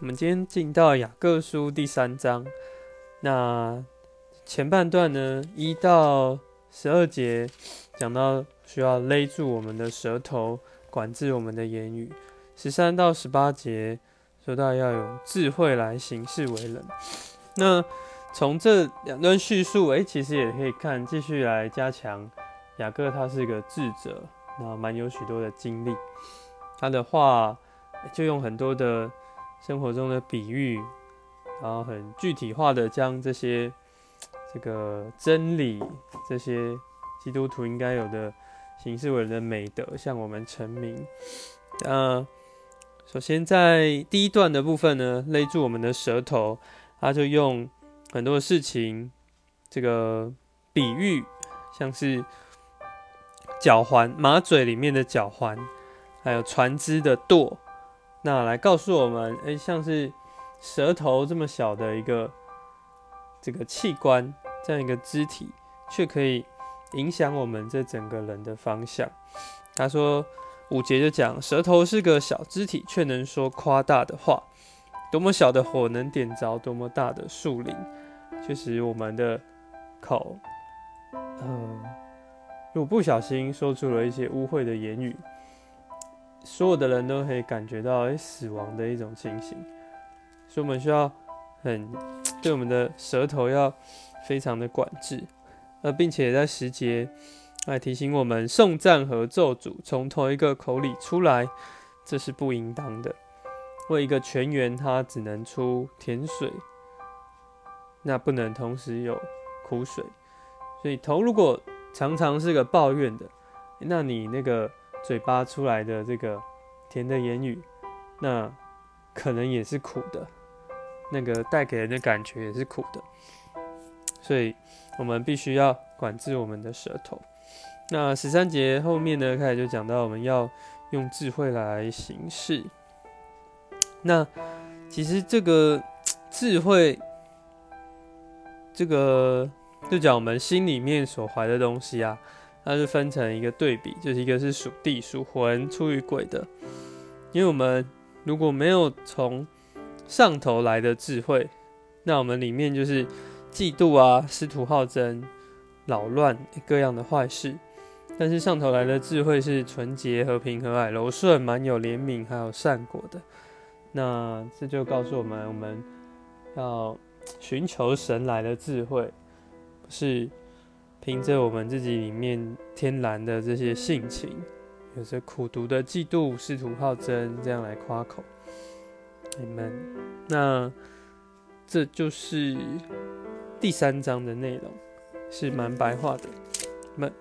我们今天进到雅各书第三章，那前半段呢，一到十二节讲到需要勒住我们的舌头，管制我们的言语；十三到十八节说到要有智慧来行事为人。那从这两段叙述，诶，其实也可以看继续来加强雅各他是一个智者，那蛮有许多的经历，他的话就用很多的。生活中的比喻，然后很具体化的将这些这个真理，这些基督徒应该有的形式为人的美德向我们成名。那首先在第一段的部分呢，勒住我们的舌头，他就用很多事情这个比喻，像是脚环马嘴里面的脚环，还有船只的舵。那来告诉我们，哎，像是舌头这么小的一个这个器官，这样一个肢体，却可以影响我们这整个人的方向。他说五节就讲，舌头是个小肢体，却能说夸大的话。多么小的火能点着多么大的树林，确实我们的口，嗯，如果不小心说出了一些污秽的言语。所有的人都可以感觉到哎死亡的一种情形，所以我们需要很 对我们的舌头要非常的管制，呃，并且在时节来提醒我们送赞和咒诅从同一个口里出来，这是不应当的。为一个泉源，它只能出甜水，那不能同时有苦水。所以头如果常常是个抱怨的，那你那个。嘴巴出来的这个甜的言语，那可能也是苦的，那个带给人的感觉也是苦的，所以我们必须要管制我们的舌头。那十三节后面呢，开始就讲到我们要用智慧来行事。那其实这个智慧，这个就讲我们心里面所怀的东西啊。它是分成一个对比，就是一个是属地、属魂、出于鬼的。因为我们如果没有从上头来的智慧，那我们里面就是嫉妒啊、师徒好争、扰乱各样的坏事。但是上头来的智慧是纯洁、和平、和蔼、柔顺、满有怜悯，还有善果的。那这就告诉我们，我们要寻求神来的智慧，是。凭着我们自己里面天然的这些性情，有着苦读的嫉妒、试图好争，这样来夸口，你们，那这就是第三章的内容，是蛮白话的，们。